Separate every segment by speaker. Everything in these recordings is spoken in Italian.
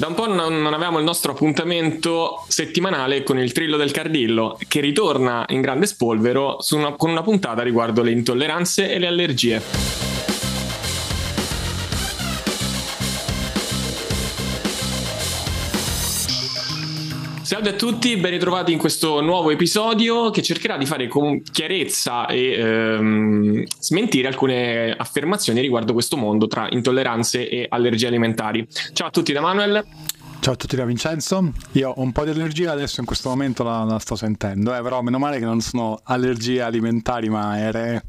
Speaker 1: Da un po' non, non avevamo il nostro appuntamento settimanale con il Trillo del Cardillo, che ritorna in grande spolvero una, con una puntata riguardo le intolleranze e le allergie. Salve a tutti, ben ritrovati in questo nuovo episodio che cercherà di fare con chiarezza e ehm, smentire alcune affermazioni riguardo questo mondo tra intolleranze e allergie alimentari. Ciao a tutti da Manuel.
Speaker 2: Ciao a tutti da Vincenzo, io ho un po' di allergia adesso in questo momento la, la sto sentendo, eh, però meno male che non sono allergie alimentari ma aeree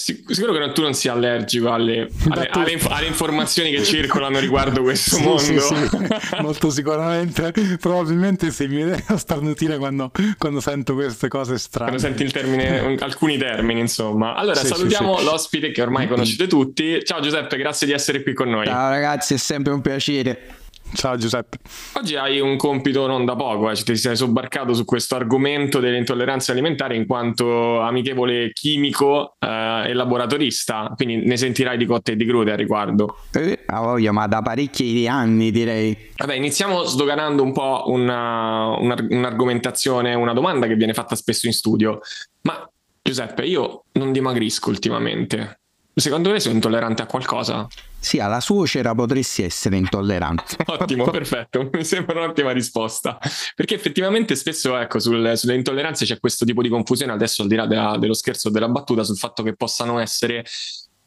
Speaker 1: Sicuro che tu non sia allergico alle, alle, alle, alle informazioni che circolano riguardo questo sì, mondo. Sì, sì.
Speaker 2: Molto sicuramente. Probabilmente sì, mi viene a starnutire quando, quando sento queste cose strane.
Speaker 1: Quando senti il termine, alcuni termini, insomma. Allora, salutiamo l'ospite che ormai conoscete tutti. Ciao Giuseppe, grazie di essere qui con noi.
Speaker 3: Ciao ragazzi, è sempre un piacere.
Speaker 2: Ciao Giuseppe.
Speaker 1: Oggi hai un compito non da poco, eh. ti sei sobbarcato su questo argomento delle intolleranze alimentari in quanto amichevole chimico eh, e laboratorista, quindi ne sentirai di cotte e di crude a riguardo.
Speaker 3: Eh, voglio, ma da parecchi anni direi.
Speaker 1: Vabbè, iniziamo sdoganando un po' una, una, un'argomentazione, una domanda che viene fatta spesso in studio. Ma Giuseppe, io non dimagrisco ultimamente. Secondo te sei intollerante a qualcosa?
Speaker 3: Sì, alla suocera potresti essere intollerante.
Speaker 1: Ottimo, perfetto, mi sembra un'ottima risposta. Perché effettivamente spesso ecco, sul, sulle intolleranze c'è questo tipo di confusione, adesso al di là della, dello scherzo o della battuta, sul fatto che possano essere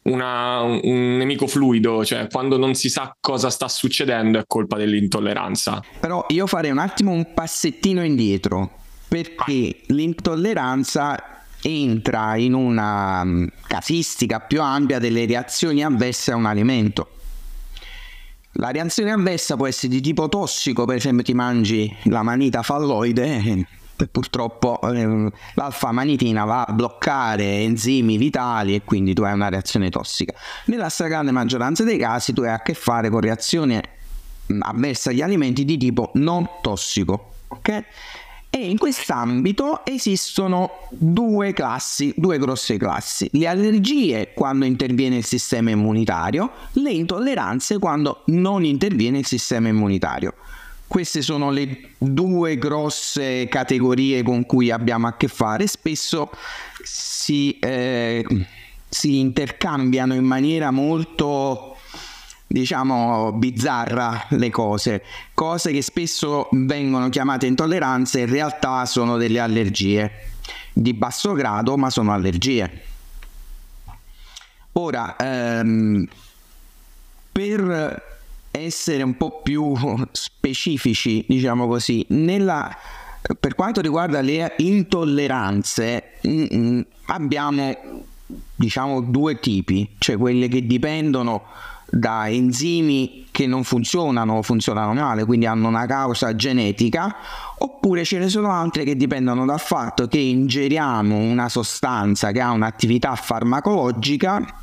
Speaker 1: una, un nemico fluido, cioè quando non si sa cosa sta succedendo è colpa dell'intolleranza.
Speaker 3: Però io farei un attimo un passettino indietro, perché l'intolleranza entra in una mm, casistica più ampia delle reazioni avverse a un alimento. La reazione avversa può essere di tipo tossico, per esempio ti mangi la manita falloide e eh, purtroppo eh, l'alfa-manitina va a bloccare enzimi vitali e quindi tu hai una reazione tossica. Nella stragrande maggioranza dei casi tu hai a che fare con reazione mm, avversa agli alimenti di tipo non tossico. ok? E in quest'ambito esistono due classi, due grosse classi. Le allergie quando interviene il sistema immunitario, le intolleranze quando non interviene il sistema immunitario. Queste sono le due grosse categorie con cui abbiamo a che fare. Spesso si, eh, si intercambiano in maniera molto diciamo bizzarra le cose, cose che spesso vengono chiamate intolleranze, in realtà sono delle allergie di basso grado, ma sono allergie. Ora, ehm, per essere un po' più specifici, diciamo così, nella, per quanto riguarda le intolleranze, mm, mm, abbiamo diciamo due tipi, cioè quelle che dipendono da enzimi che non funzionano o funzionano male, quindi hanno una causa genetica, oppure ce ne sono altre che dipendono dal fatto che ingeriamo una sostanza che ha un'attività farmacologica,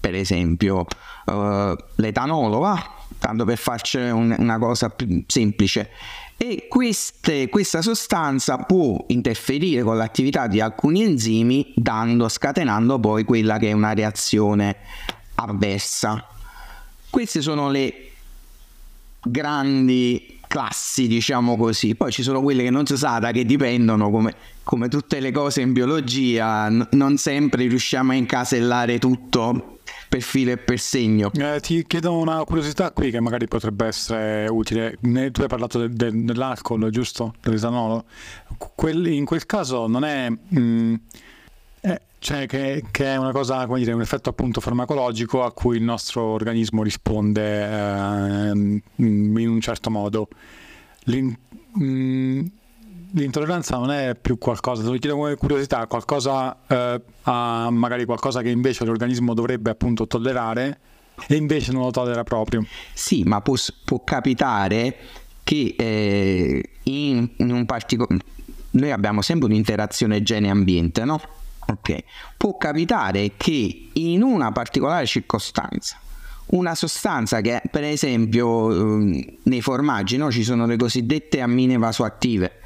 Speaker 3: per esempio uh, l'etanolo, va? tanto per farci un, una cosa più semplice, e queste, questa sostanza può interferire con l'attività di alcuni enzimi, dando, scatenando poi quella che è una reazione avversa. Queste sono le grandi classi, diciamo così. Poi ci sono quelle che non si sa da che dipendono, come, come tutte le cose in biologia, n- non sempre riusciamo a incasellare tutto per filo e per segno.
Speaker 2: Eh, ti chiedo una curiosità qui che magari potrebbe essere utile. Tu hai parlato de- de- dell'alcol, giusto? Dell'etanolo. Quel, in quel caso non è... Mh, mm, cioè che, che, è una cosa, come dire, un effetto appunto farmacologico a cui il nostro organismo risponde eh, in un certo modo. L'in, mm, l'intolleranza non è più qualcosa, ti chiedo come curiosità, qualcosa eh, a magari qualcosa che invece l'organismo dovrebbe appunto tollerare e invece non lo tollera proprio.
Speaker 3: Sì, ma può, può capitare che eh, in, in un particolare... Noi abbiamo sempre un'interazione gene-ambiente, no? Ok, può capitare che in una particolare circostanza una sostanza che per esempio ehm, nei formaggi no, ci sono le cosiddette ammine vasoattive,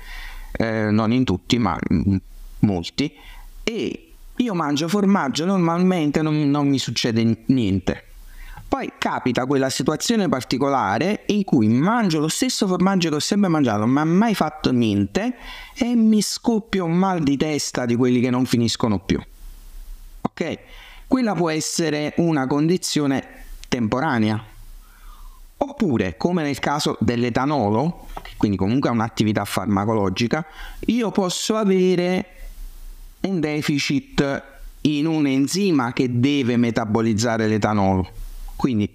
Speaker 3: eh, non in tutti ma in molti, e io mangio formaggio normalmente non, non mi succede niente, Poi capita quella situazione particolare in cui mangio lo stesso formaggio che ho sempre mangiato, ma mai fatto niente e mi scoppia un mal di testa di quelli che non finiscono più. Ok? Quella può essere una condizione temporanea. Oppure, come nel caso dell'etanolo, quindi comunque è un'attività farmacologica, io posso avere un deficit in un enzima che deve metabolizzare l'etanolo. Quindi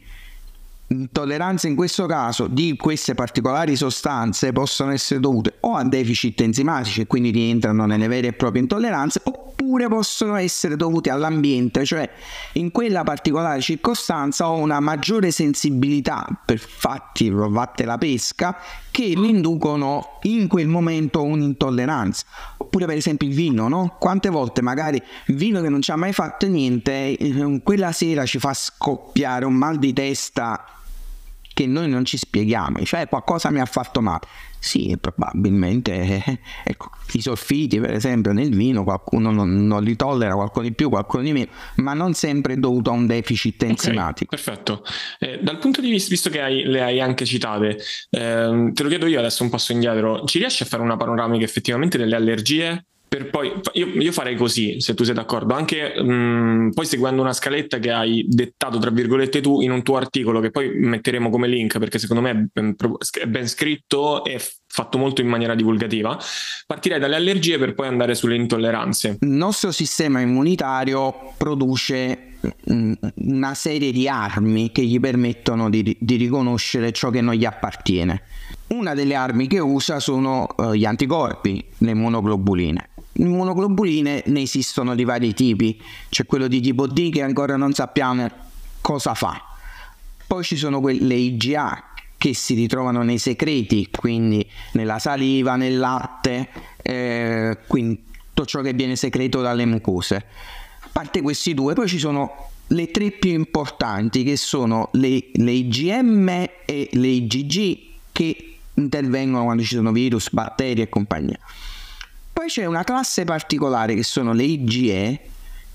Speaker 3: intolleranze in questo caso di queste particolari sostanze possono essere dovute o a deficit enzimatici e quindi rientrano nelle vere e proprie intolleranze oppure possono essere dovute all'ambiente, cioè in quella particolare circostanza ho una maggiore sensibilità per fatti fatte la pesca che mi inducono in quel momento un'intolleranza. Oppure per esempio il vino, no? Quante volte magari il vino che non ci ha mai fatto niente, quella sera ci fa scoppiare un mal di testa che noi non ci spieghiamo, cioè qualcosa mi ha fatto male. Sì, probabilmente eh, ecco, i solfiti, per esempio, nel vino qualcuno non, non, li tollera, qualcuno di più, qualcuno di meno, ma non sempre è dovuto a un deficit enzimatico.
Speaker 1: Okay, perfetto. Eh, dal punto di vista, visto che hai, le hai anche citate, eh, te lo chiedo io adesso un passo indietro, ci riesci a fare una panoramica effettivamente delle allergie per poi io, io, farei così, se tu sei d'accordo, anche mh, poi seguendo una scaletta che hai dettato, tra virgolette, tu in un tuo articolo, che poi metteremo come link perché secondo me è ben, è ben scritto e fatto molto in maniera divulgativa. Partirei dalle allergie per poi andare sulle intolleranze.
Speaker 3: Il nostro sistema immunitario produce una serie di armi che gli permettono di, di riconoscere ciò che non gli appartiene. Una delle armi che usa sono uh, gli anticorpi, le monoglobuline immunoglobuline ne esistono di vari tipi, c'è quello di tipo D che ancora non sappiamo cosa fa. Poi ci sono quelle IgA che si ritrovano nei secreti, quindi nella saliva, nel latte, eh, quindi tutto ciò che viene secreto dalle mucose. A parte questi due, poi ci sono le tre più importanti che sono le, le IgM e le IgG che intervengono quando ci sono virus, batteri e compagnia. Poi c'è una classe particolare che sono le IgE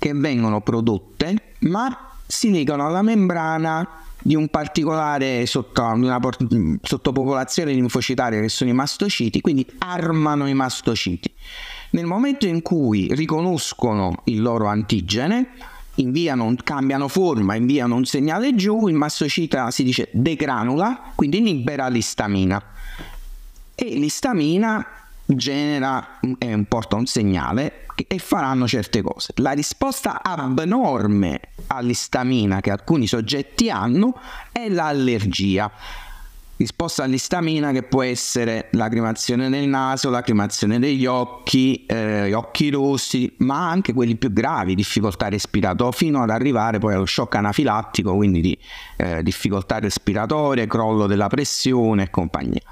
Speaker 3: che vengono prodotte ma si legano alla membrana di un particolare sotto, una sottopopolazione linfocitaria che sono i mastociti, quindi armano i mastociti. Nel momento in cui riconoscono il loro antigene, inviano, cambiano forma, inviano un segnale giù, il mastocita si dice degranula, quindi libera l'istamina. E l'istamina genera e porta un segnale e faranno certe cose. La risposta abnorme all'istamina che alcuni soggetti hanno è l'allergia. Risposta all'istamina che può essere lacrimazione del naso, lacrimazione degli occhi, eh, occhi rossi, ma anche quelli più gravi, difficoltà respiratorie, fino ad arrivare poi allo shock anafilattico, quindi di eh, difficoltà respiratorie, crollo della pressione e compagnia.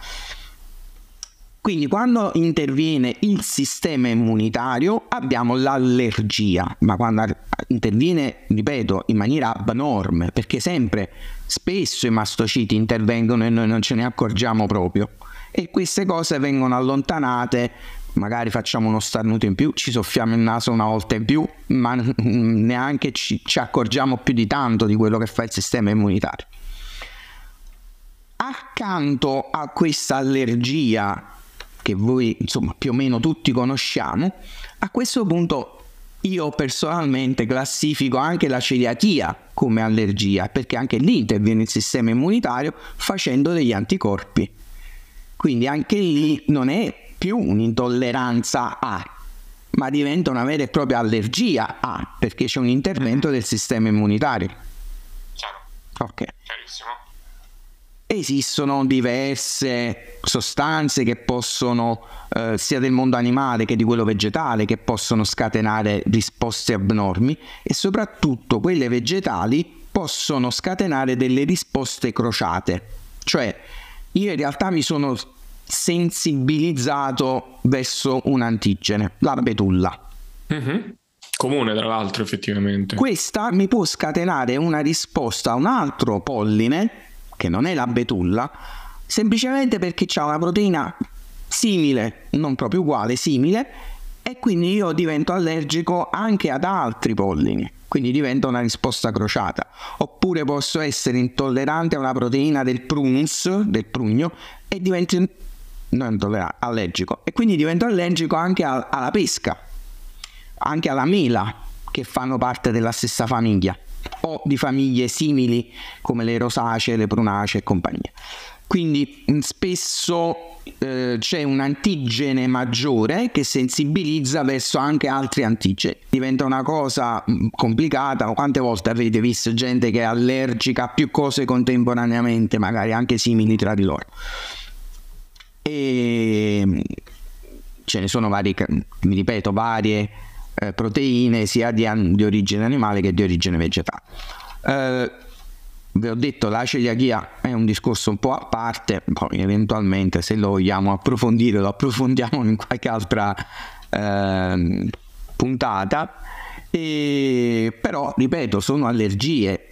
Speaker 3: Quindi quando interviene il sistema immunitario abbiamo l'allergia, ma quando interviene, ripeto, in maniera abnorme, perché sempre, spesso i mastociti intervengono e noi non ce ne accorgiamo proprio. E queste cose vengono allontanate, magari facciamo uno starnuto in più, ci soffiamo il naso una volta in più, ma neanche ci, ci accorgiamo più di tanto di quello che fa il sistema immunitario. Accanto a questa allergia che voi insomma più o meno tutti conosciamo, a questo punto io personalmente classifico anche la celiachia come allergia, perché anche lì interviene il sistema immunitario facendo degli anticorpi. Quindi anche lì non è più un'intolleranza a, ma diventa una vera e propria allergia a, perché c'è un intervento del sistema immunitario.
Speaker 1: Chiaro.
Speaker 3: Ok. Chiarissimo esistono diverse sostanze che possono, eh, sia del mondo animale che di quello vegetale, che possono scatenare risposte abnormi e soprattutto quelle vegetali possono scatenare delle risposte crociate. Cioè, io in realtà mi sono sensibilizzato verso un antigene, la betulla.
Speaker 1: Mm-hmm. Comune, tra l'altro, effettivamente.
Speaker 3: Questa mi può scatenare una risposta a un altro polline che non è la betulla, semplicemente perché c'è una proteina simile, non proprio uguale, simile, e quindi io divento allergico anche ad altri pollini, quindi diventa una risposta crociata. Oppure posso essere intollerante a una proteina del prunus, del prugno, e divento non allergico. E quindi divento allergico anche a, alla pesca, anche alla mela, che fanno parte della stessa famiglia, o di famiglie simili come le rosacee, le prunacee e compagnia. Quindi mm, spesso eh, c'è un antigene maggiore che sensibilizza verso anche altri antigeni. Diventa una cosa mm, complicata. Quante volte avete visto gente che è allergica a più cose contemporaneamente, magari anche simili tra di loro? E mm, ce ne sono varie, mi ripeto, varie eh, proteine sia di, di, origine animale che di origine vegetale. Eh, vi ho detto la celiachia è un discorso un po' a parte, poi eventualmente se lo vogliamo approfondire lo approfondiamo in qualche altra eh, puntata. E, però ripeto, sono allergie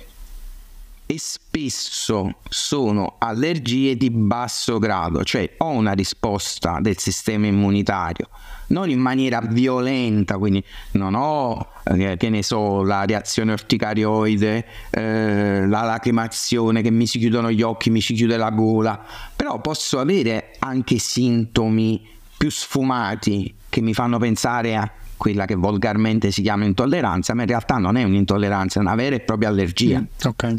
Speaker 3: e spesso sono allergie di basso grado, cioè ho una risposta del sistema immunitario, non in maniera violenta, quindi non ho, eh, che ne so, la reazione orticarioide, eh, la lacrimazione che mi si chiudono gli occhi, mi si chiude la gola, però posso avere anche sintomi più sfumati che mi fanno pensare a quella che volgarmente si chiama intolleranza, ma in realtà non è un'intolleranza, è una vera e propria allergia. Mm,
Speaker 2: ok.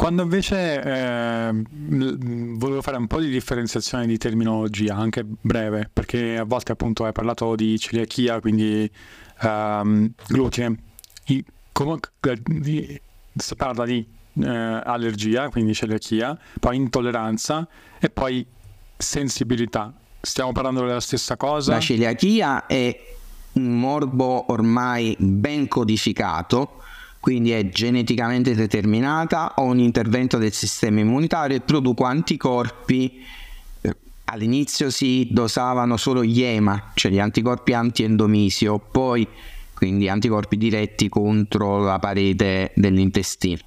Speaker 2: Quando invece eh, volevo fare un po' di differenziazione di terminologia, anche breve, perché a volte appunto hai parlato di celiachia, quindi um, glutine. I, comunque, di, si parla di eh, allergia, quindi celiachia, poi intolleranza e poi sensibilità. Stiamo parlando della stessa cosa?
Speaker 3: La celiachia è un morbo ormai ben codificato quindi è geneticamente determinata, ho un intervento del sistema immunitario e produco anticorpi. All'inizio si dosavano solo gli EMA, cioè gli anticorpi anti-endomisio, poi quindi anticorpi diretti contro la parete dell'intestino.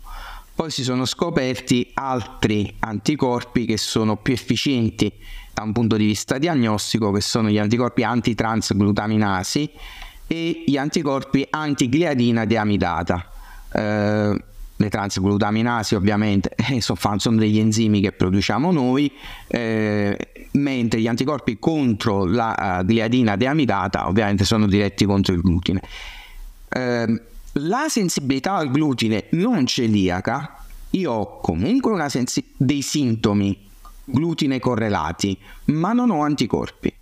Speaker 3: Poi si sono scoperti altri anticorpi che sono più efficienti da un punto di vista diagnostico, che sono gli anticorpi antitransglutaminasi e gli anticorpi antigliadina deamidata. Eh, le transglutaminasi ovviamente eh, sono degli enzimi che produciamo noi, eh, mentre gli anticorpi contro la uh, gliadina deamidata ovviamente sono diretti contro il glutine. Eh, la sensibilità al glutine non celiaca, io ho comunque sensi- dei sintomi glutine correlati, ma non ho anticorpi.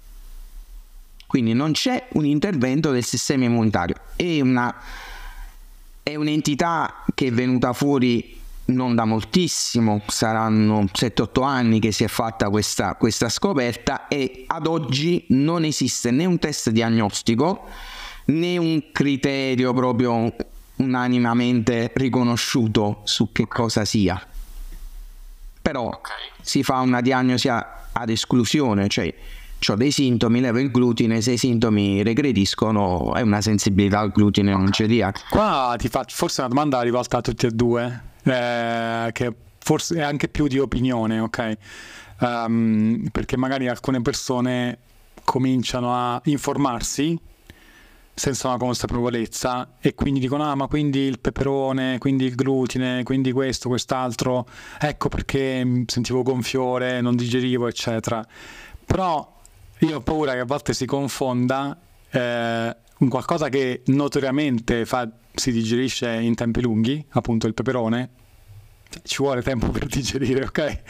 Speaker 3: Quindi non c'è un intervento del sistema immunitario. È una è un'entità che è venuta fuori non da moltissimo, saranno 7-8 anni che si è fatta questa, questa scoperta e ad oggi non esiste né un test diagnostico né un criterio proprio unanimamente riconosciuto su che cosa sia. Però si fa una diagnosi ad esclusione, cioè ho dei sintomi, levo il glutine, se i sintomi regrediscono è una sensibilità al glutine non celiaca.
Speaker 2: Qua ti faccio forse una domanda rivolta a tutti e due, eh, che forse è anche più di opinione, ok? Um, perché magari alcune persone cominciano a informarsi senza una consapevolezza e quindi dicono ah ma quindi il peperone, quindi il glutine, quindi questo, quest'altro, ecco perché sentivo gonfiore, non digerivo eccetera. Però io ho paura che a volte si confonda eh, un qualcosa che notoriamente fa, si digerisce in tempi lunghi, appunto il peperone, ci vuole tempo per digerire, ok?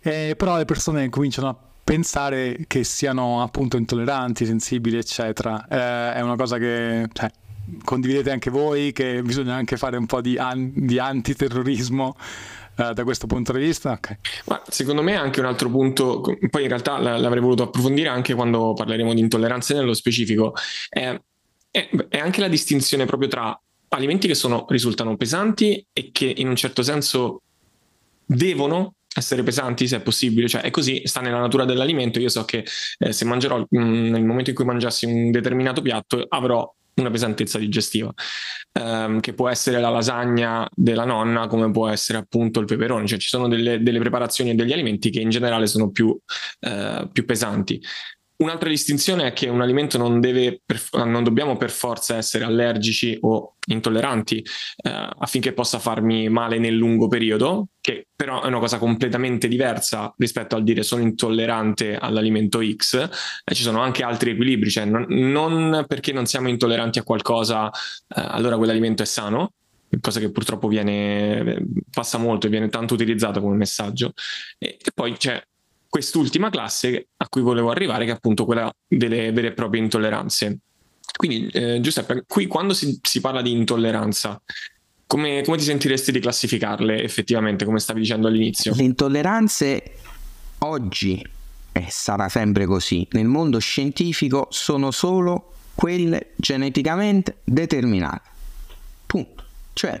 Speaker 2: Eh, però le persone cominciano a pensare che siano appunto intolleranti, sensibili, eccetera. Eh, è una cosa che cioè, condividete anche voi, che bisogna anche fare un po' di, an- di antiterrorismo uh, da questo punto di vista? Okay.
Speaker 1: Ma secondo me anche un altro punto, poi in realtà l'avrei voluto approfondire anche quando parleremo di intolleranze nello specifico, è, è, è anche la distinzione proprio tra alimenti che sono, risultano pesanti e che in un certo senso devono essere pesanti se è possibile, cioè è così, sta nella natura dell'alimento, io so che eh, se mangerò mh, mm, nel momento in cui mangiassi un determinato piatto avrò una pesantezza digestiva, ehm, che può essere la lasagna della nonna, come può essere appunto il peperone, cioè ci sono delle, delle preparazioni e degli alimenti che in generale sono più, eh, più pesanti. Un'altra distinzione è che un alimento non, deve per, non dobbiamo per forza essere allergici o intolleranti eh, affinché possa farmi male nel lungo periodo, che però è una cosa completamente diversa rispetto al dire sono intollerante all'alimento X. Eh, ci sono anche altri equilibri, cioè non, non perché non siamo intolleranti a qualcosa, eh, allora quell'alimento è sano, cosa che purtroppo viene, passa molto e viene tanto utilizzato come messaggio. E, e poi c'è quest'ultima classe a cui volevo arrivare, che è appunto quella delle vere e proprie intolleranze. Quindi, eh, Giuseppe, qui quando si, si parla di intolleranza, come, come, ti sentiresti di classificarle effettivamente, come stavi dicendo all'inizio?
Speaker 3: Le intolleranze oggi, e sarà sempre così, nel mondo scientifico sono solo quelle geneticamente determinate. Punto. Cioè,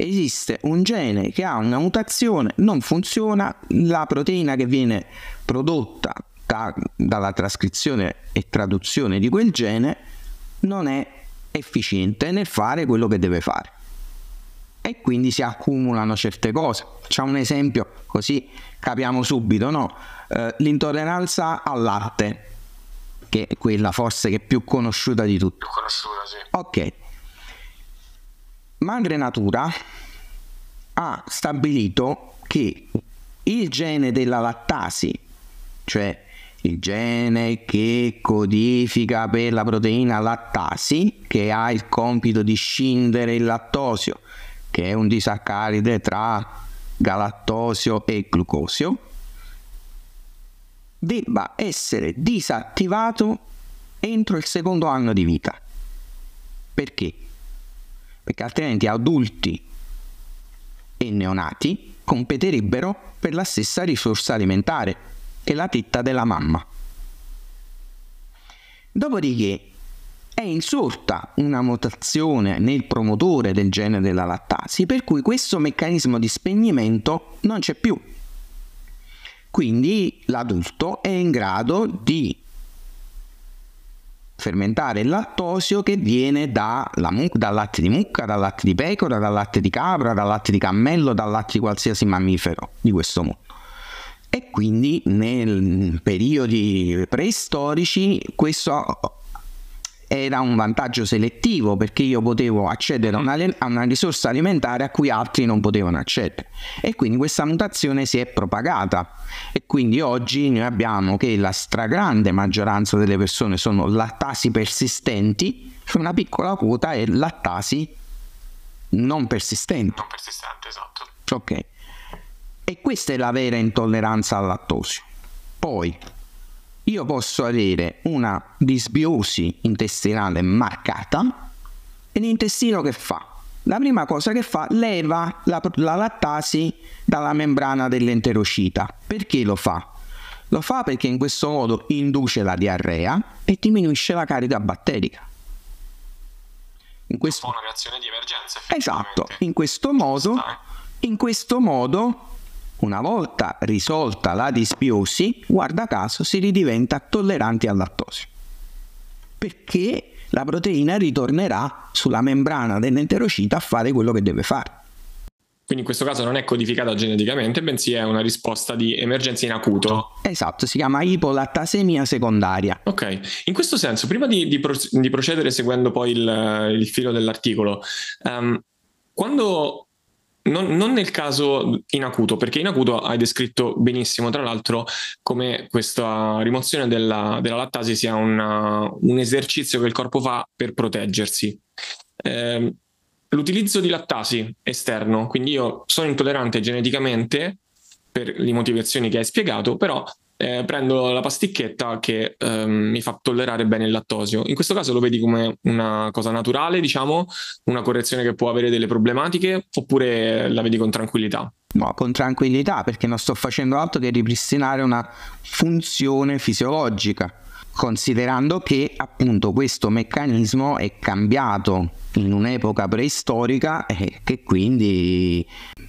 Speaker 3: esiste un gene che ha una mutazione, non funziona, la proteina che viene prodotta da, dalla trascrizione e traduzione di quel gene non è efficiente nel fare quello che deve fare. E quindi si accumulano certe cose. Facciamo un esempio così capiamo subito, no? Eh, l'intolleranza al latte, che è quella forse che è più conosciuta di tutte. Più conosciuta, sì. Ok Madre Natura ha stabilito che il gene della lattasi, cioè il gene che codifica per la proteina lattasi, che ha il compito di scindere il lattosio, che è un disaccaride tra galattosio e glucosio, debba essere disattivato entro il secondo anno di vita. Perché? Perché altrimenti adulti e neonati competerebbero per la stessa risorsa alimentare, che la tetta della mamma. Dopodiché è insorta una mutazione nel promotore del gene della lattasi, per cui questo meccanismo di spegnimento non c'è più. Quindi l'adulto è in grado di fermentare il lattosio che viene da mu- dal latte di mucca, dal latte di pecora, dal latte di capra, dal latte di cammello, dal latte di qualsiasi mammifero di questo mondo. E quindi nei periodi preistorici questo era un vantaggio selettivo perché io potevo accedere a una, a una, risorsa alimentare a cui altri non potevano accedere. E quindi questa mutazione si è propagata. E quindi oggi noi abbiamo che la stragrande maggioranza delle persone sono lattasi persistenti una piccola quota è lattasi non persistenti.
Speaker 1: Non persistente esatto.
Speaker 3: Ok. E questa è la vera intolleranza al lattosio. Poi io posso avere una disbiosi intestinale marcata e l'intestino che fa? La prima cosa che fa leva la, la lattasi dalla membrana dell'enterocita. Perché lo fa? Lo fa perché in questo modo induce la diarrea e diminuisce la carica batterica.
Speaker 1: In questo... Una reazione di emergenza.
Speaker 3: Esatto, in questo modo, in questo modo una volta risolta la disbiosi, guarda caso, si ridiventa tolleranti al lattosio. Perché la proteina ritornerà sulla membrana dell'enterocita a fare quello che deve fare.
Speaker 1: Quindi in questo caso non è codificata geneticamente, bensì è una risposta di emergenza in acuto.
Speaker 3: Esatto, si chiama ipolattasemia secondaria.
Speaker 1: Ok, in questo senso, prima di, di, pro- di procedere seguendo poi il, il filo dell'articolo, um, quando non, non, nel caso in acuto, perché in acuto hai descritto benissimo, tra l'altro, come questa rimozione della, della lattasi sia una, un esercizio che il corpo fa per proteggersi. Eh, l'utilizzo di lattasi esterno, quindi io sono intollerante geneticamente per le motivazioni che hai spiegato, però eh, prendo la pasticchetta che ehm, mi fa tollerare bene il lattosio. In questo caso lo vedi come una cosa naturale, diciamo, una correzione che può avere delle problematiche, oppure la vedi con tranquillità?
Speaker 3: No, con tranquillità, perché non sto facendo altro che ripristinare una funzione fisiologica, considerando che appunto questo meccanismo è cambiato in un'epoca preistorica e che quindi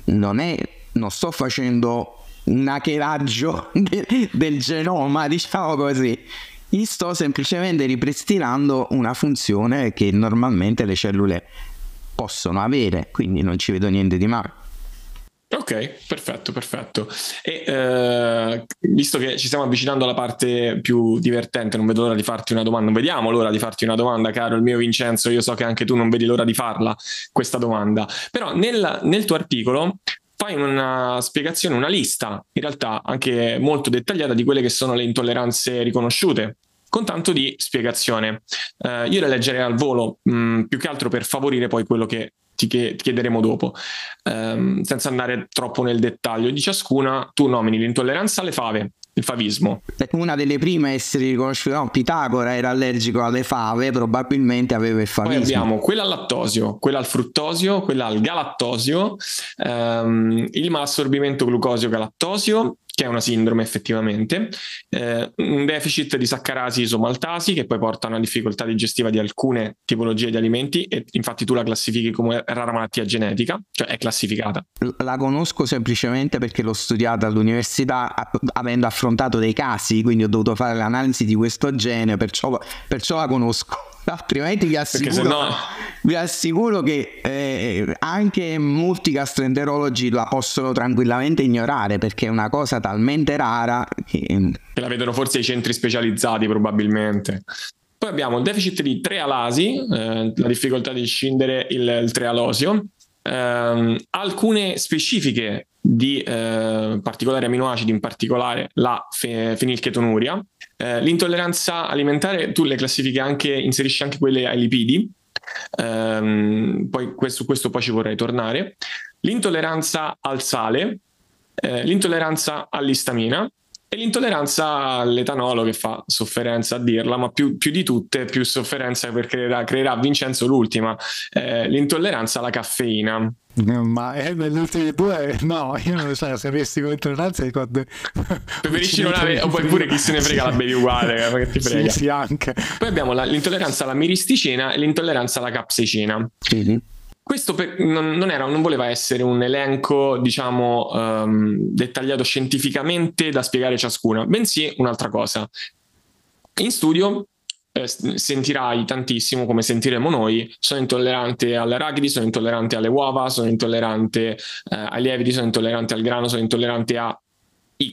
Speaker 3: non è non sto facendo un hackeraggio de- del genoma, diciamo così. Gli sto semplicemente ripristinando una funzione che normalmente le cellule possono avere, quindi non ci vedo niente di male.
Speaker 1: Ok, perfetto, perfetto. E eh, visto che ci stiamo avvicinando alla parte più divertente, non vedo l'ora di farti una domanda, non vediamo l'ora di farti una domanda, caro il mio Vincenzo, io so che anche tu non vedi l'ora di farla, questa domanda. Però nel, nel tuo articolo fai una spiegazione, una lista, in realtà anche molto dettagliata, di quelle che sono le intolleranze riconosciute con tanto di spiegazione. Uh, io le leggerei al volo, mh, mm, più che altro per favorire poi quello che ti, chiederemo dopo, um, senza andare troppo nel dettaglio di ciascuna. Tu nomini l'intolleranza alle fave, il favismo.
Speaker 3: Una delle prime a essere riconosciute, no, Pitagora era allergico alle fave, probabilmente aveva il favismo.
Speaker 1: Poi abbiamo quella al lattosio, quella al fruttosio, quella al galattosio, um, il malassorbimento glucosio-galattosio, che è una sindrome effettivamente, eh, un deficit di saccarasi isomaltasi che poi porta a una difficoltà digestiva di alcune tipologie di alimenti e infatti tu la classifichi come rara malattia genetica, cioè è classificata.
Speaker 3: La conosco semplicemente perché l'ho studiata all'università avendo affrontato dei casi, quindi ho dovuto fare l'analisi di questo gene, perciò, perciò la conosco altrimenti vi assicuro, no... vi assicuro che eh, anche molti gastroenterologi la possono tranquillamente ignorare perché è una cosa talmente rara che...
Speaker 1: che la vedono forse i centri specializzati probabilmente. Poi abbiamo il deficit di trealasi, eh, la difficoltà di scindere il, il trealosio, eh, alcune specifiche di eh, particolari aminoacidi, in particolare la fe- fenilchetonuria. Eh, l'intolleranza alimentare tu le classifichi anche, inserisci anche quelle ai lipidi, ehm, poi questo, questo poi ci vorrei tornare. L'intolleranza al sale, eh, l'intolleranza all'istamina e l'intolleranza all'etanolo che fa sofferenza a dirla, ma più, più di tutte, più sofferenza per creerà, creerà Vincenzo l'ultima, eh, l'intolleranza alla caffeina.
Speaker 2: Ma eh, nelle ultime due, no, io non lo so, se avessi come intolleranza ricordo...
Speaker 1: Preferisci non avere, o poi pure chi se ne frega la bevi uguale, perché ti frega.
Speaker 2: Sì, sì, anche.
Speaker 1: Poi abbiamo la, l'intolleranza alla miristicina e l'intolleranza alla capsaicina.
Speaker 3: Mm-hmm.
Speaker 1: Questo per, non, non, era, non, voleva essere un elenco, diciamo, um, dettagliato scientificamente da spiegare ciascuna, bensì un'altra cosa. In studio eh, sentirai tantissimo, come sentiremo noi, sono intollerante all'arachidi, sono intollerante alle uova, sono intollerante eh, ai lieviti, sono intollerante al grano, sono intollerante a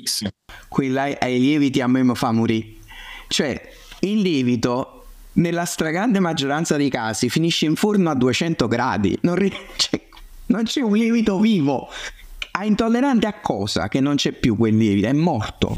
Speaker 1: X.
Speaker 3: Quella ai lieviti a me mi fa morire. Cioè, il lievito nella stragrande maggioranza dei casi finisce in forno a 200 gradi, non, ri- cioè, non c'è un lievito vivo. A intollerante a cosa? Che non c'è più quel lievito, è morto.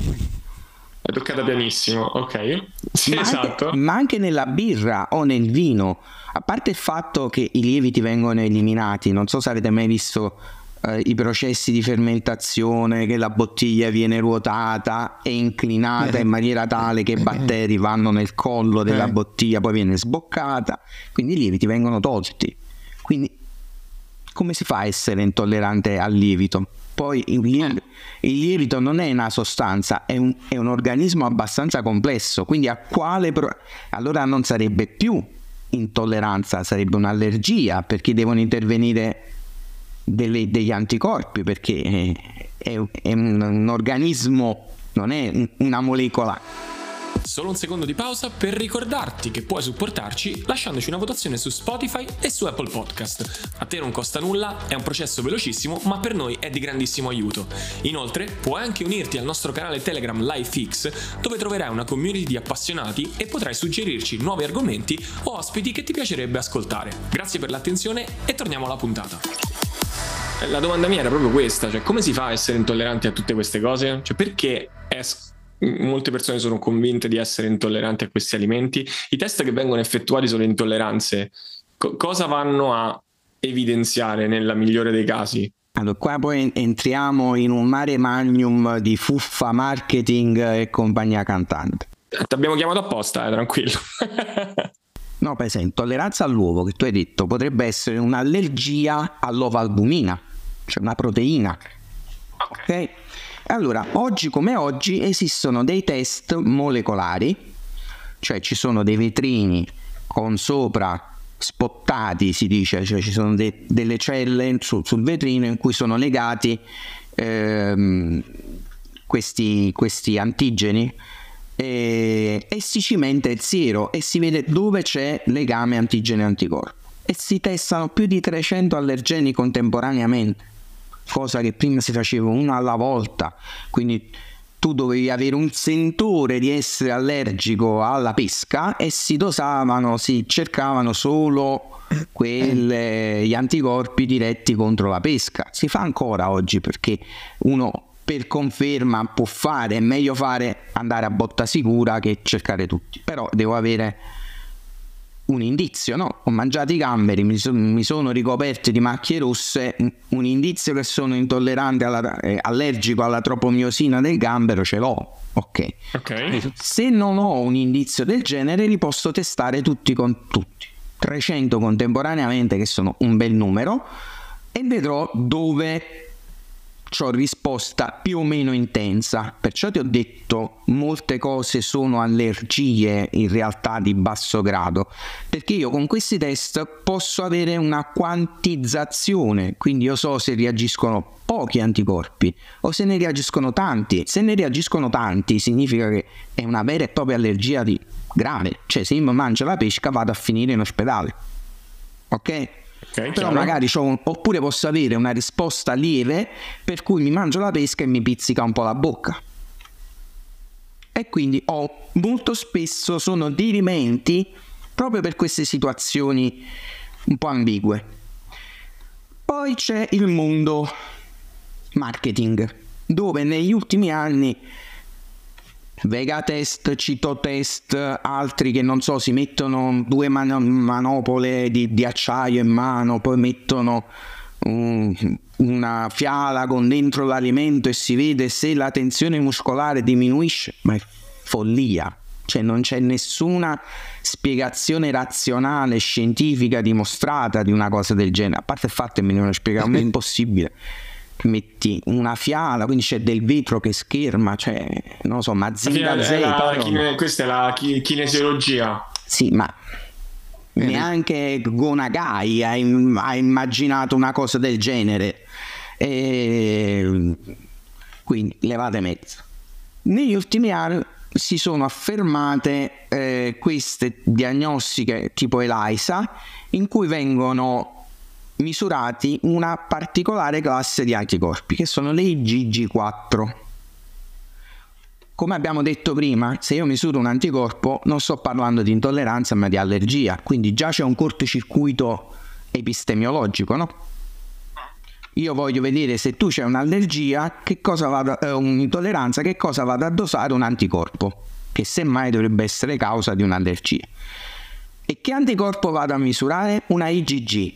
Speaker 1: È toccata pianissimo, ok. Sì,
Speaker 3: ma
Speaker 1: esatto.
Speaker 3: Anche, ma anche nella birra o nel vino, a parte il fatto che i lieviti vengono eliminati, non so se avete mai visto eh, i processi di fermentazione, che la bottiglia viene ruotata e inclinata in maniera tale che i batteri vanno nel collo della eh. bottiglia, poi viene sboccata, quindi i lieviti vengono tolti. Quindi come si fa a essere intollerante al lievito? Poi il lievito, il lievito non è una sostanza, è un, è un, organismo abbastanza complesso, quindi a quale... Pro- allora non sarebbe più intolleranza, sarebbe un'allergia perché devono intervenire delle, degli anticorpi perché è, è un, un organismo, non è una molecola.
Speaker 4: Solo un secondo di pausa per ricordarti che puoi supportarci lasciandoci una votazione su Spotify e su Apple Podcast. A te non costa nulla, è un processo velocissimo, ma per noi è di grandissimo aiuto. Inoltre, puoi anche unirti al nostro canale Telegram LifeX, dove troverai una community di appassionati e potrai suggerirci nuovi argomenti o ospiti che ti piacerebbe ascoltare. Grazie per l'attenzione e torniamo alla puntata.
Speaker 1: La domanda mia era proprio questa, cioè come si fa a essere intolleranti a tutte queste cose? Cioè perché es- molte persone sono convinte di essere intolleranti a questi alimenti? I test che vengono effettuati sulle intolleranze, co- cosa vanno a evidenziare nella migliore dei casi?
Speaker 3: Allora, qua poi entriamo in un mare magnum di fuffa, marketing e compagnia cantante.
Speaker 1: Ti abbiamo chiamato apposta, eh, tranquillo.
Speaker 3: no, per esempio, intolleranza all'uovo, che tu hai detto, potrebbe essere un'allergia all'ova albumina cioè una proteina. Ok? Allora, oggi come oggi esistono dei test molecolari, cioè ci sono dei vetrini con sopra spottati, si dice, cioè ci sono de- delle celle su- sul vetrino in cui sono legati ehm, questi, questi, antigeni e, e si cimenta il siero e si vede dove c'è legame antigene-anticorpo e si testano più di 300 allergeni contemporaneamente cosa che prima si faceva una alla volta, quindi tu dovevi avere un sentore di essere allergico alla pesca e si dosavano, si cercavano solo quelle, gli anticorpi diretti contro la pesca. Si fa ancora oggi perché uno per conferma può fare, è meglio fare andare a botta sicura che cercare tutti, però devo avere un indizio, no? Ho mangiato i gamberi, mi, so, mi, sono ricoperti di macchie rosse, un indizio che sono intollerante, alla, eh, allergico alla tropomiosina del gambero ce l'ho. Ok.
Speaker 1: okay.
Speaker 3: Se non ho un indizio del genere, li posso testare tutti con tutti. 300 contemporaneamente, che sono un bel numero, e vedrò dove ho risposta più o meno intensa. Perciò ti ho detto molte cose sono allergie in realtà di basso grado, perché io con questi test posso avere una quantizzazione, quindi io so se reagiscono pochi anticorpi o se ne reagiscono tanti. Se ne reagiscono tanti significa che è una vera e propria allergia di grave, cioè se io mangio la pesca vado a finire in ospedale. Ok? Okay, Però magari un, oppure posso avere una risposta lieve per cui mi mangio la pesca e mi pizzica un po' la bocca. E quindi ho molto spesso sono dirimenti proprio per queste situazioni un po' ambigue. Poi c'è il mondo marketing, dove negli ultimi anni Vega test, Cito test, altri che non so, si mettono due man- manopole di, di, acciaio in mano, poi mettono um, una fiala con dentro l'alimento e si vede se la tensione muscolare diminuisce, ma è follia. Cioè non c'è nessuna spiegazione razionale, scientifica dimostrata di una cosa del genere, a parte il fatto che me ne hanno spiegato, è impossibile metti una fiala, quindi c'è del vetro che scherma, cioè, non lo so, Mazinda
Speaker 1: Z. Kine, questa è la chi, kinesiologia.
Speaker 3: Sì, ma eh. neanche Gonagai ha, ha, immaginato una cosa del genere. E... Quindi levate mezzo. Negli ultimi anni si sono affermate eh, queste diagnostiche tipo ELISA in cui vengono misurati una particolare classe di anticorpi, che sono le IgG4. Come abbiamo detto prima, se io misuro un anticorpo non sto parlando di intolleranza ma di allergia, quindi già c'è un cortocircuito epistemiologico, no? Io voglio vedere se tu c'è un'allergia, che cosa vado, eh, un'intolleranza, che cosa vado a dosare un anticorpo, che semmai dovrebbe essere causa di un'allergia. E che anticorpo vado a misurare? Una IgG,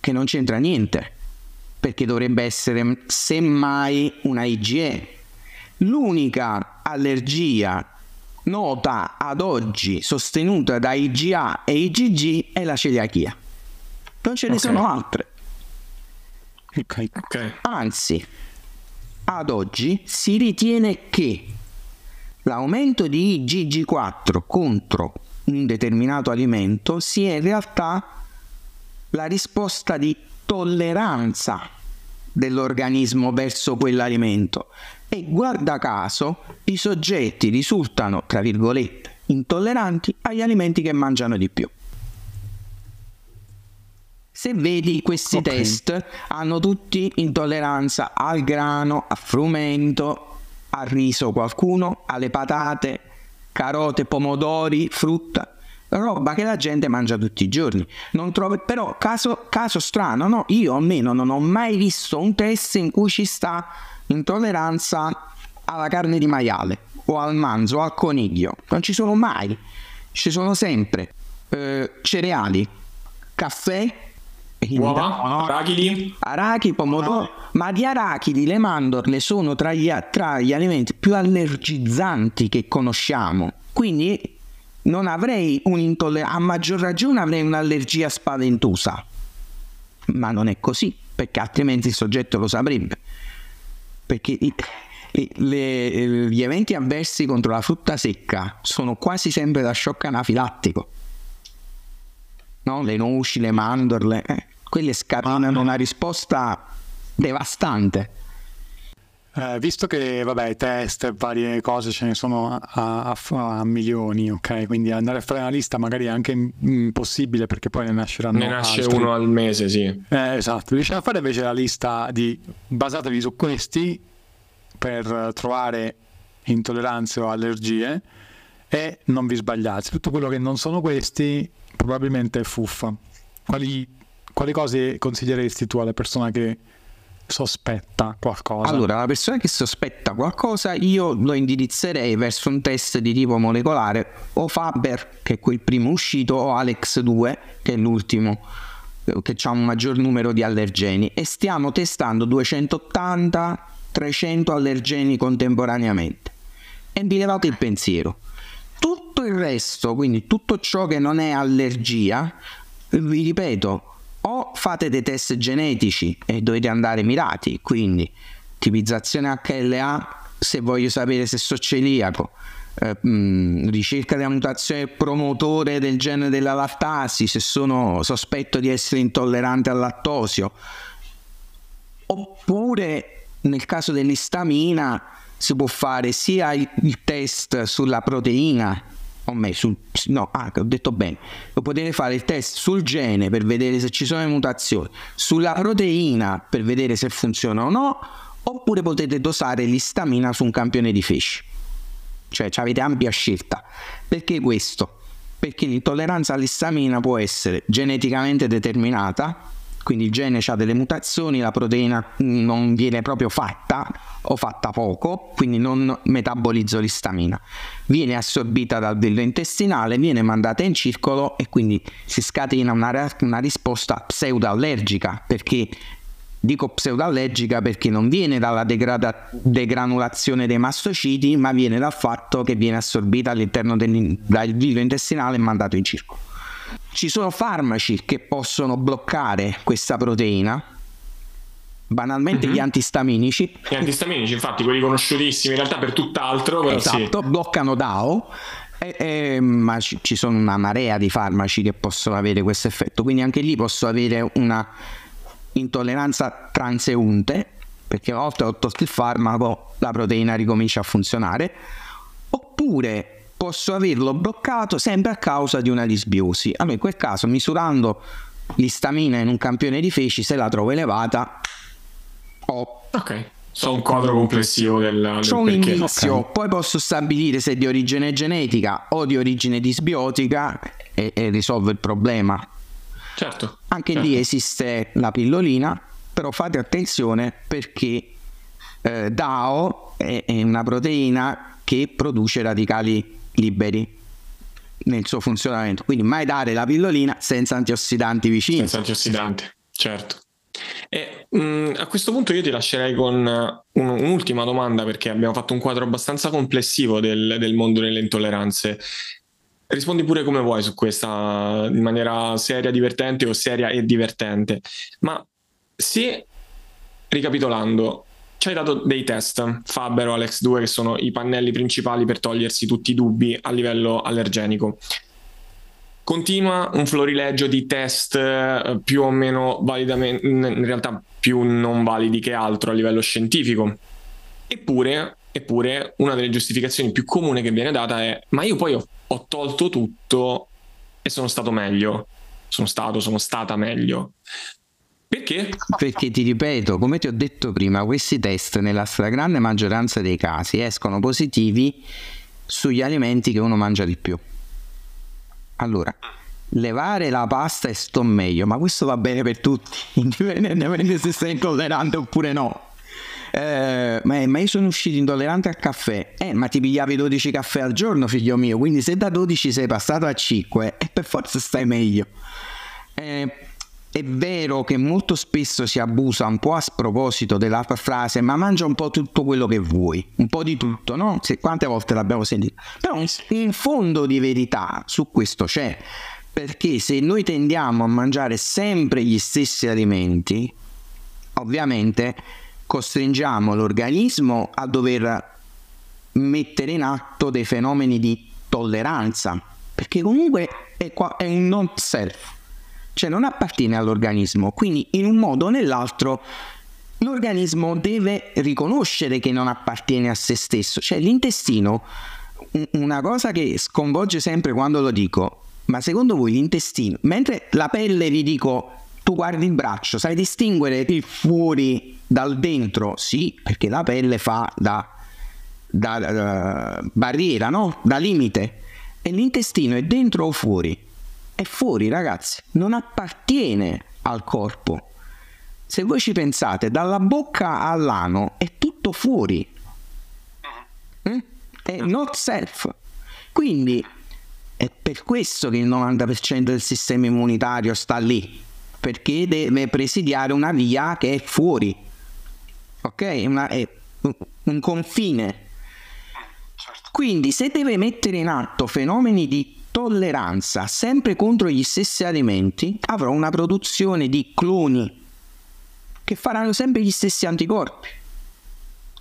Speaker 3: che non c'entra niente, perché dovrebbe essere semmai una IgE. L'unica allergia nota ad oggi sostenuta da IgA e IgG è la celiachia. Non ce ne okay. sono altre.
Speaker 1: Okay. Okay.
Speaker 3: Anzi, ad oggi si ritiene che l'aumento di IgG4 contro un determinato alimento sia in realtà la risposta di tolleranza dell'organismo verso quell'alimento e guarda caso i soggetti risultano, tra virgolette, intolleranti agli alimenti che mangiano di più. Se vedi questi okay. test hanno tutti intolleranza al grano, al frumento, al riso qualcuno, alle patate, carote, pomodori, frutta roba che la gente mangia tutti i giorni. Non trovo, però, caso, caso strano, no? Io almeno non ho mai visto un test in cui ci sta intolleranza alla carne di maiale o al manzo o al coniglio. Non ci sono mai. Ci sono sempre eh, cereali, caffè,
Speaker 1: uova, arachidi,
Speaker 3: arachidi, pomodoro, ma di arachidi le mandorle sono tra gli, tra gli alimenti più allergizzanti che conosciamo. Quindi non avrei un'intolleranza, a maggior ragione avrei un'allergia spaventosa. Ma non è così, perché altrimenti il soggetto lo saprebbe. Perché le, gli eventi avversi contro la frutta secca sono quasi sempre da shock anafilattico. No? Le noci, le mandorle, eh, quelle scatenano una risposta devastante.
Speaker 2: Eh, visto che, vabbè, test e varie cose ce ne sono a, a, a, milioni, ok? Quindi andare a fare una lista magari è anche impossibile perché poi ne nasceranno
Speaker 1: Ne nasce
Speaker 2: altri.
Speaker 1: uno al mese, sì.
Speaker 2: Eh, esatto, riusciamo a fare invece la lista di basatevi su questi per trovare intolleranze o allergie e non vi sbagliate. Tutto quello che non sono questi probabilmente è fuffa. Quali, quali cose consiglieresti tu alle persone che sospetta qualcosa?
Speaker 3: Allora, la persona che sospetta qualcosa io lo indirizzerei verso un test di tipo molecolare o Faber, che è quel primo uscito, o Alex 2, che è l'ultimo, che ha un maggior numero di allergeni. E stiamo testando 280-300 allergeni contemporaneamente. E vi levate il pensiero. Tutto il resto, quindi tutto ciò che non è allergia, vi ripeto, o fate dei test genetici e dovete andare mirati, quindi tipizzazione HLA se voglio sapere se sono celiaco, eh, mh, ricerca della mutazione promotore del gene della lattasi, se sono sospetto di essere intollerante al lattosio, oppure nel caso dell'istamina si può fare sia il, il test sulla proteina o me, sul, no, ah, ho detto bene, potete fare il test sul gene per vedere se ci sono le mutazioni, sulla proteina per vedere se funziona o no, oppure potete dosare l'istamina su un campione di feci. Cioè avete ampia scelta. Perché questo? Perché l'intolleranza all'istamina può essere geneticamente determinata, quindi il gene ha delle mutazioni, la proteina non viene proprio fatta o fatta poco, quindi non metabolizzo l'istamina. Viene assorbita dal vello intestinale, viene mandata in circolo e quindi si scatena una, una risposta pseudoallergica, perché dico pseudoallergica perché non viene dalla degrada- degranulazione dei mastociti, ma viene dal fatto che viene assorbita all'interno del, vello intestinale e mandato in circolo. Ci sono farmaci che possono bloccare questa proteina, banalmente mm-hmm. gli antistaminici.
Speaker 1: Gli antistaminici, infatti, quelli conosciutissimi in realtà per tutt'altro.
Speaker 3: Esatto,
Speaker 1: sì.
Speaker 3: bloccano DAO. E, e, ma ci, ci, sono una marea di farmaci che possono avere questo effetto, quindi anche lì posso avere una intolleranza transeunte, perché una volta ho tolto il farmaco la proteina ricomincia a funzionare, oppure posso averlo bloccato sempre a causa di una disbiosi. Allora in quel caso misurando l'istamina in un campione di feci se la trovo elevata ho
Speaker 1: ok so un quadro complessivo del, del
Speaker 3: C'ho un inizio, okay. poi posso stabilire se è di origine genetica o di origine disbiotica e, e risolvo il problema.
Speaker 1: Certo.
Speaker 3: Anche
Speaker 1: certo.
Speaker 3: lì esiste la pillolina, però fate attenzione perché eh, DAO è, è una proteina che produce radicali liberi nel suo funzionamento. Quindi mai dare la pillolina senza antiossidanti vicini.
Speaker 1: Senza antiossidanti, certo. E, mh, a questo punto io ti lascerei con un, un'ultima domanda perché abbiamo fatto un quadro abbastanza complessivo del, del mondo delle intolleranze. Rispondi pure come vuoi su questa in maniera seria, divertente o seria e divertente. Ma se, ricapitolando, ci hai dato dei test, Faber o Alex 2, che sono i pannelli principali per togliersi tutti i dubbi a livello allergenico. Continua un florileggio di test eh, più o meno validamente, in realtà più non validi che altro a livello scientifico. Eppure, eppure una delle giustificazioni più comuni che viene data è ma io poi ho, ho tolto tutto e sono stato meglio. Sono stato, sono stata meglio. Perché?
Speaker 3: Perché ti ripeto, come ti ho detto prima, questi test nella stragrande maggioranza dei casi escono positivi sugli alimenti che uno mangia di più. Allora, levare la pasta e sto meglio, ma questo va bene per tutti, indipendentemente se sei intollerante oppure no. Eh, ma, ma, io sono uscito intollerante al caffè. Eh, ma ti pigliavi 12 caffè al giorno, figlio mio. Quindi se da 12 sei passato a 5, eh, per forza stai meglio. Eh, è vero che molto spesso si abusa un po' a sproposito della frase ma mangia un po' tutto quello che vuoi, un po' di tutto, no? Se, quante volte l'abbiamo sentito? Però un fondo di verità su questo c'è, perché se noi tendiamo a mangiare sempre gli stessi alimenti, ovviamente costringiamo l'organismo a dover mettere in atto dei fenomeni di tolleranza, perché comunque è, qua, è un non self cioè non appartiene all'organismo, quindi in un modo o nell'altro l'organismo deve riconoscere che non appartiene a se stesso. Cioè l'intestino, una cosa che sconvolge sempre quando lo dico, ma secondo voi l'intestino, mentre la pelle vi dico, tu guardi il braccio, sai distinguere il fuori dal dentro? Sì, perché la pelle fa da, da, da barriera, no? Da limite. E l'intestino è dentro o fuori? È fuori, ragazzi, non appartiene al corpo se voi ci pensate, dalla bocca all'ano è tutto fuori. Mm? È not self. Quindi è per questo che il 90% del sistema immunitario sta lì, perché deve presidiare una via che è fuori. Ok? Una, è un confine. Quindi se deve mettere in atto fenomeni di tolleranza sempre contro gli stessi alimenti, avrà una produzione di cloni che faranno sempre gli stessi anticorpi.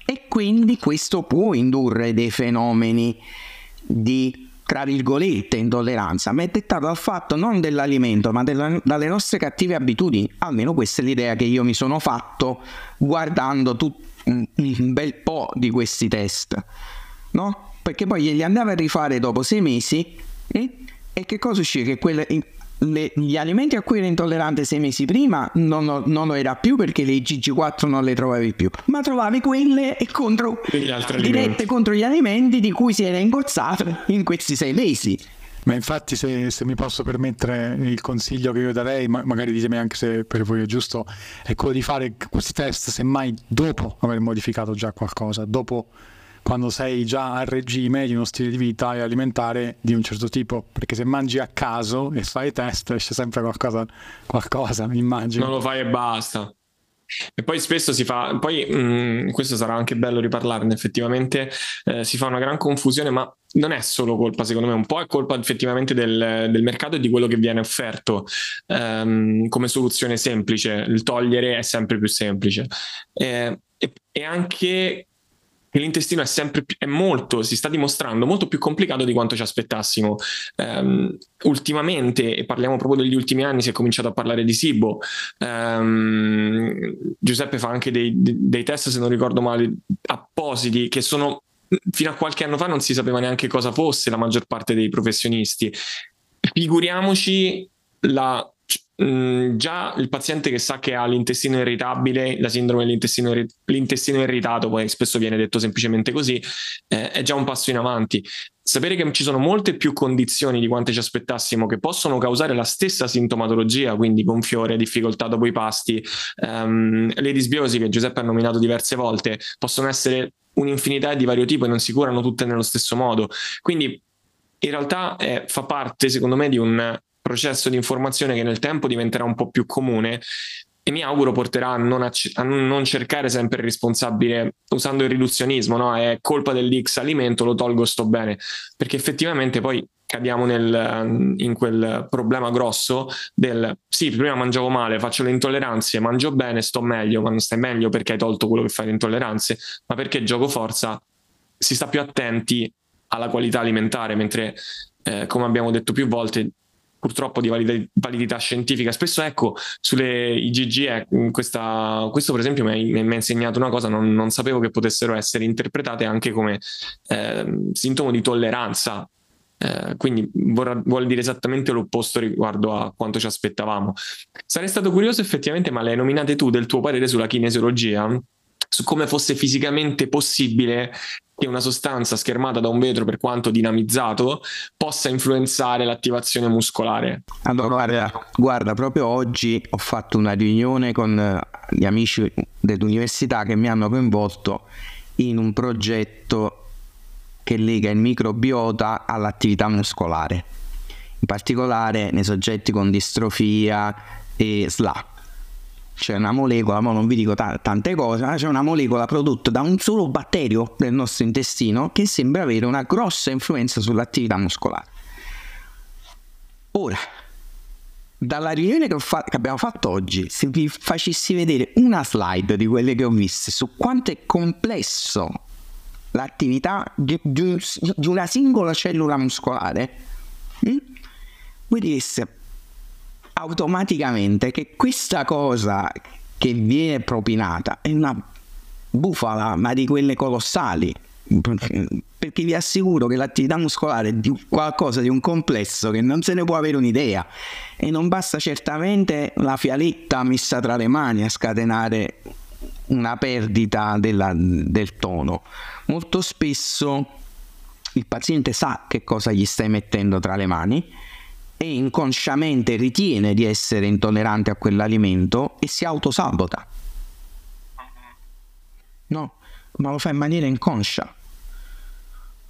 Speaker 3: E quindi questo può indurre dei fenomeni di, tra virgolette, intolleranza, ma è dettato dal fatto non dell'alimento, ma della, dalle nostre cattive abitudini. Almeno questa è l'idea che io mi sono fatto guardando tut, un, bel po' di questi test. No? Perché poi glieli andavo a rifare dopo sei mesi? E che cosa uscì? Che quelle, le, gli alimenti a cui ero intollerante sei mesi prima non, lo, non lo era più perché le GG4 non le trovavi più, ma trovavi quelle contro, dirette contro gli alimenti di cui si era ingozzato in questi sei mesi.
Speaker 2: Ma infatti se, se, mi posso permettere il consiglio che io darei, ma, magari ditemi anche se per voi è giusto, è quello di fare questi test semmai dopo aver modificato già qualcosa, dopo quando sei già a regime di uno stile di vita e alimentare di un certo tipo, perché se mangi a caso e fai test esce sempre qualcosa, qualcosa immagino.
Speaker 1: Non lo fai e basta. E poi spesso si fa, poi mh, mm, questo sarà anche bello riparlarne, effettivamente eh, si fa una gran confusione, ma non è solo colpa, secondo me, un po' è colpa effettivamente del, del mercato e di quello che viene offerto um, come soluzione semplice. Il togliere è sempre più semplice. Eh, e, e anche che l'intestino è sempre più, è molto, si sta dimostrando molto più complicato di quanto ci aspettassimo. Um, ultimamente, e parliamo proprio degli ultimi anni, si è cominciato a parlare di SIBO. Um, Giuseppe fa anche dei, dei test, se non ricordo male, appositi che sono fino a qualche anno fa non si sapeva neanche cosa fosse la maggior parte dei professionisti. Figuriamoci la Mm, già il paziente che sa che ha l'intestino irritabile, la sindrome dell'intestino l'intestino irritato, poi spesso viene detto semplicemente così, eh, è già un passo in avanti. Sapere che ci sono molte più condizioni di quante ci aspettassimo che possono causare la stessa sintomatologia, quindi gonfiore, difficoltà dopo i pasti, ehm, le disbiosi che Giuseppe ha nominato diverse volte, possono essere un'infinità di vario tipo e non si curano tutte nello stesso modo. Quindi in realtà eh, fa parte, secondo me, di un processo di informazione che nel tempo diventerà un po' più comune e mi auguro porterà a non, ac- a non cercare sempre il responsabile usando il riduzionismo, no? è colpa dell'X alimento, lo tolgo, sto bene, perché effettivamente poi cadiamo nel, in quel problema grosso del sì, prima mangiavo male, faccio le intolleranze, mangio bene, sto meglio, ma non stai meglio perché hai tolto quello che fai le intolleranze, ma perché gioco forza si sta più attenti alla qualità alimentare, mentre eh, come abbiamo detto più volte purtroppo di validità scientifica. Spesso ecco, sulle IgG, eh, questa, questo per esempio mi ha, mi ha, insegnato una cosa, non, non, sapevo che potessero essere interpretate anche come eh, sintomo di tolleranza. Eh, quindi vorrà, vuol dire esattamente l'opposto riguardo a quanto ci aspettavamo. Sarei stato curioso effettivamente, ma le hai nominate tu del tuo parere sulla kinesiologia? Su come fosse fisicamente possibile che una sostanza schermata da un vetro, per quanto dinamizzato, possa influenzare l'attivazione muscolare.
Speaker 3: Allora, guarda, guarda, proprio oggi ho fatto una riunione con eh, gli amici dell'università che mi hanno coinvolto in un progetto che lega il microbiota all'attività muscolare, in particolare nei soggetti con distrofia e SLA c'è una molecola, ma non vi dico t- tante cose, ma c'è una molecola prodotta da un solo batterio del nostro intestino che sembra avere una grossa influenza sull'attività muscolare. Ora, dalla riunione che, fa- che, abbiamo fatto oggi, se vi facessi vedere una slide di quelle che ho viste su quanto è complesso l'attività di, di, di una singola cellula muscolare, hm? voi direste automaticamente che questa cosa che viene propinata è una bufala, ma di quelle colossali. Perché vi assicuro che l'attività muscolare è di qualcosa di un complesso che non se ne può avere un'idea e non basta certamente la fialetta messa tra le mani a scatenare una perdita della, del tono. Molto spesso il paziente sa che cosa gli stai mettendo tra le mani e inconsciamente ritiene di essere intollerante a quell'alimento e si autosabota. No, ma lo fa in maniera inconscia.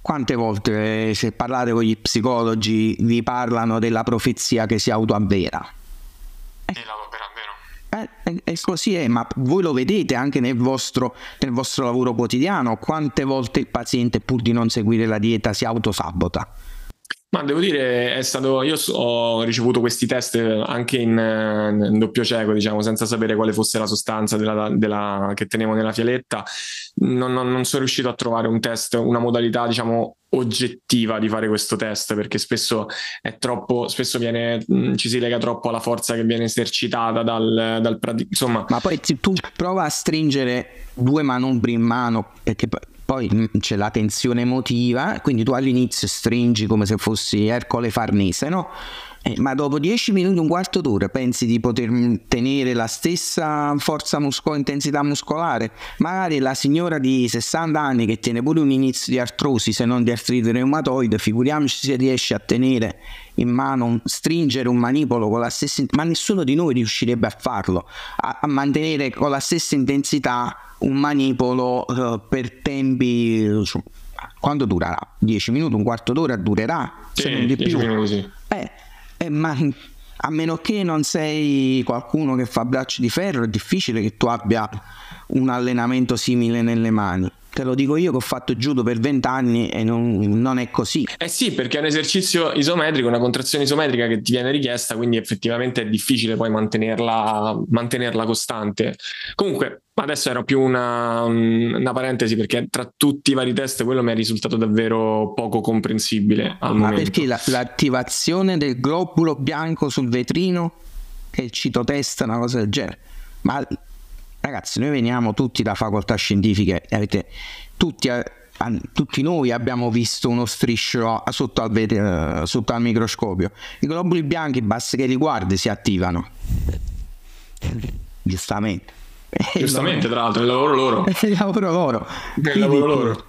Speaker 3: Quante volte, se parlate con gli psicologi, vi parlano della profezia che si autoavvera?
Speaker 1: Eh,
Speaker 3: eh, e così è, ma voi lo vedete anche nel vostro, nel vostro lavoro quotidiano, quante volte il paziente pur di non seguire la dieta si autosabota.
Speaker 1: Ma devo dire, è stato, io ho ricevuto questi test anche in, in doppio cieco, diciamo, senza sapere quale fosse la sostanza della, della, che tenevo nella fialetta. Non, non, non, sono riuscito a trovare un test, una modalità, diciamo, oggettiva di fare questo test, perché spesso è troppo, spesso viene, ci si lega troppo alla forza che viene esercitata dal, dal insomma.
Speaker 3: Ma poi tu prova a stringere due manubri in mano, perché poi c'è la tensione emotiva, quindi tu all'inizio stringi come se fossi Ercole Farnese, no? Eh, ma dopo 10 minuti, un quarto d'ora, pensi di poter tenere la stessa forza muscolare, intensità muscolare? Magari la signora di 60 anni che tiene pure un inizio di artrosi, se non di artrite reumatoide, figuriamoci se riesce a tenere in mano, stringere un manipolo con la stessa, ma nessuno di noi riuscirebbe a farlo, a, a mantenere con la stessa intensità un manipolo uh, per tempi quando durerà? 10 minuti, un quarto d'ora durerà?
Speaker 1: Sì, se non di più. Minuti,
Speaker 3: eh, eh, ma a meno che non sei qualcuno che fa braccio di ferro, è difficile che tu abbia un allenamento simile nelle mani. Te lo dico io che ho fatto judo per 20 anni e non, non, è così.
Speaker 1: Eh sì, perché è un esercizio isometrico, una contrazione isometrica che ti viene richiesta, quindi effettivamente è difficile poi mantenerla, mantenerla costante. Comunque, adesso era più una, una, parentesi perché tra tutti i vari test quello mi è risultato davvero poco comprensibile.
Speaker 3: Ma
Speaker 1: momento.
Speaker 3: perché la, l'attivazione del globulo bianco sul vetrino è il citotest, una cosa del genere? Ma Ragazzi, noi veniamo tutti da facoltà scientifiche, avete, tutti, eh, tutti noi abbiamo visto uno striscio sotto al, eh, sotto al microscopio. I globuli bianchi, basta che li guardi, si attivano. Giustamente.
Speaker 1: Giustamente, tra l'altro, è il lavoro loro.
Speaker 3: È il lavoro loro.
Speaker 1: È il lavoro loro.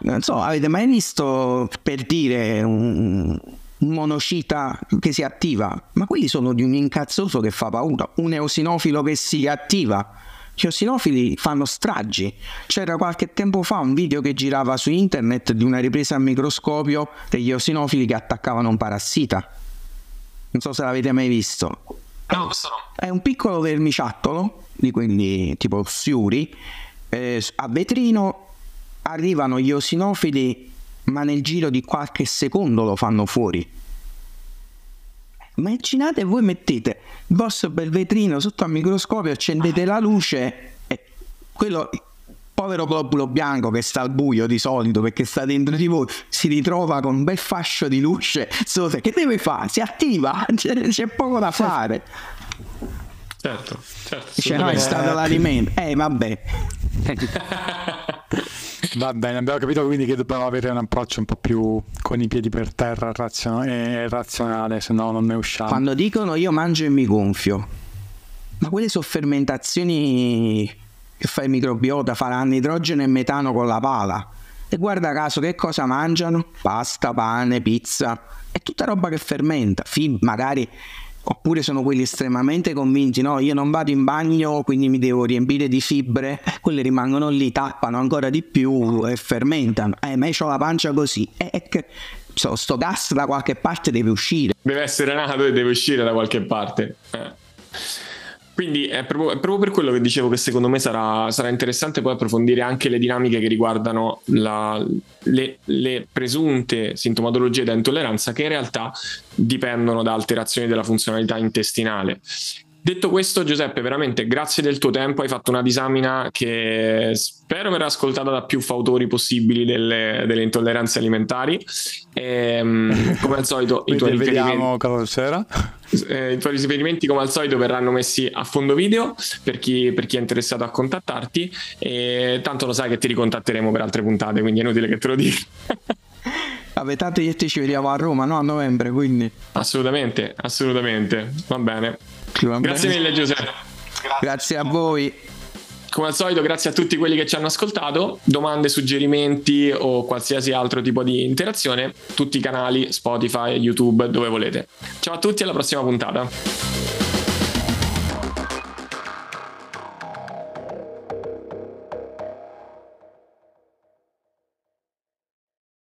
Speaker 3: Non so, avete mai visto per dire un, un monocita che si attiva? Ma quelli sono di un incazzoso che fa paura, un eosinofilo che si attiva gli osinofili fanno stragi. C'era qualche tempo fa un video che girava su internet di una ripresa a microscopio degli osinofili che attaccavano un parassita. Non so se l'avete mai visto.
Speaker 1: No, questo no.
Speaker 3: È un piccolo vermiciattolo, di quelli tipo sfiuri, eh, a vetrino arrivano gli osinofili, ma nel giro di qualche secondo lo fanno fuori. Immaginate voi mettete il vostro bel vetrino sotto al microscopio, accendete la luce e quello povero globulo bianco che sta al buio di solito perché sta dentro di voi si ritrova con un bel fascio di luce che deve fare? Si attiva, c'è, c'è poco da fare.
Speaker 1: Certo, certo.
Speaker 3: Dice no, è stato l'alimento. Eh, vabbè.
Speaker 2: Va bene, abbiamo capito quindi che dobbiamo avere un approccio un po' più con i piedi per terra e razionale, se no non ne usciamo.
Speaker 3: Quando dicono io mangio e mi gonfio, ma quelle sono fermentazioni che fa il microbiota, farà idrogeno e metano con la pala. E guarda caso che cosa mangiano? Pasta, pane, pizza, è tutta roba che fermenta, Fib, magari oppure sono quelli estremamente convinti, no, io non vado in bagno, quindi mi devo riempire di fibre, quelle rimangono lì, tappano ancora di più e fermentano. Eh, ma io ho la pancia così. Eh, è che so, sto gas da qualche parte deve uscire.
Speaker 1: Deve essere nato e deve uscire da qualche parte. Eh. Quindi è proprio, è proprio, per quello che dicevo che secondo me sarà, sarà, interessante poi approfondire anche le dinamiche che riguardano la, le, le, presunte sintomatologie da intolleranza che in realtà dipendono da alterazioni della funzionalità intestinale. Detto questo, Giuseppe, veramente grazie del tuo tempo. Hai fatto una disamina che spero verrà ascoltata da più fautori possibili delle, delle intolleranze alimentari. E, ehm, come al solito, i tuoi
Speaker 2: vediamo
Speaker 1: eh, I tuoi riferimenti, come al solito, verranno messi a fondo video per chi, per chi, è interessato a contattarti. E tanto lo sai che ti ricontatteremo per altre puntate, quindi è inutile che te lo dica.
Speaker 3: Vabbè, tanto io ci vediamo a Roma, no? A novembre, quindi.
Speaker 1: Assolutamente, assolutamente. Va bene. Grazie mille, Giuseppe.
Speaker 3: Grazie. grazie a voi.
Speaker 1: Come al solito, grazie a tutti quelli che ci hanno ascoltato. Domande, suggerimenti o qualsiasi altro tipo di interazione, tutti i canali, Spotify, YouTube, dove volete. Ciao a tutti, alla prossima puntata.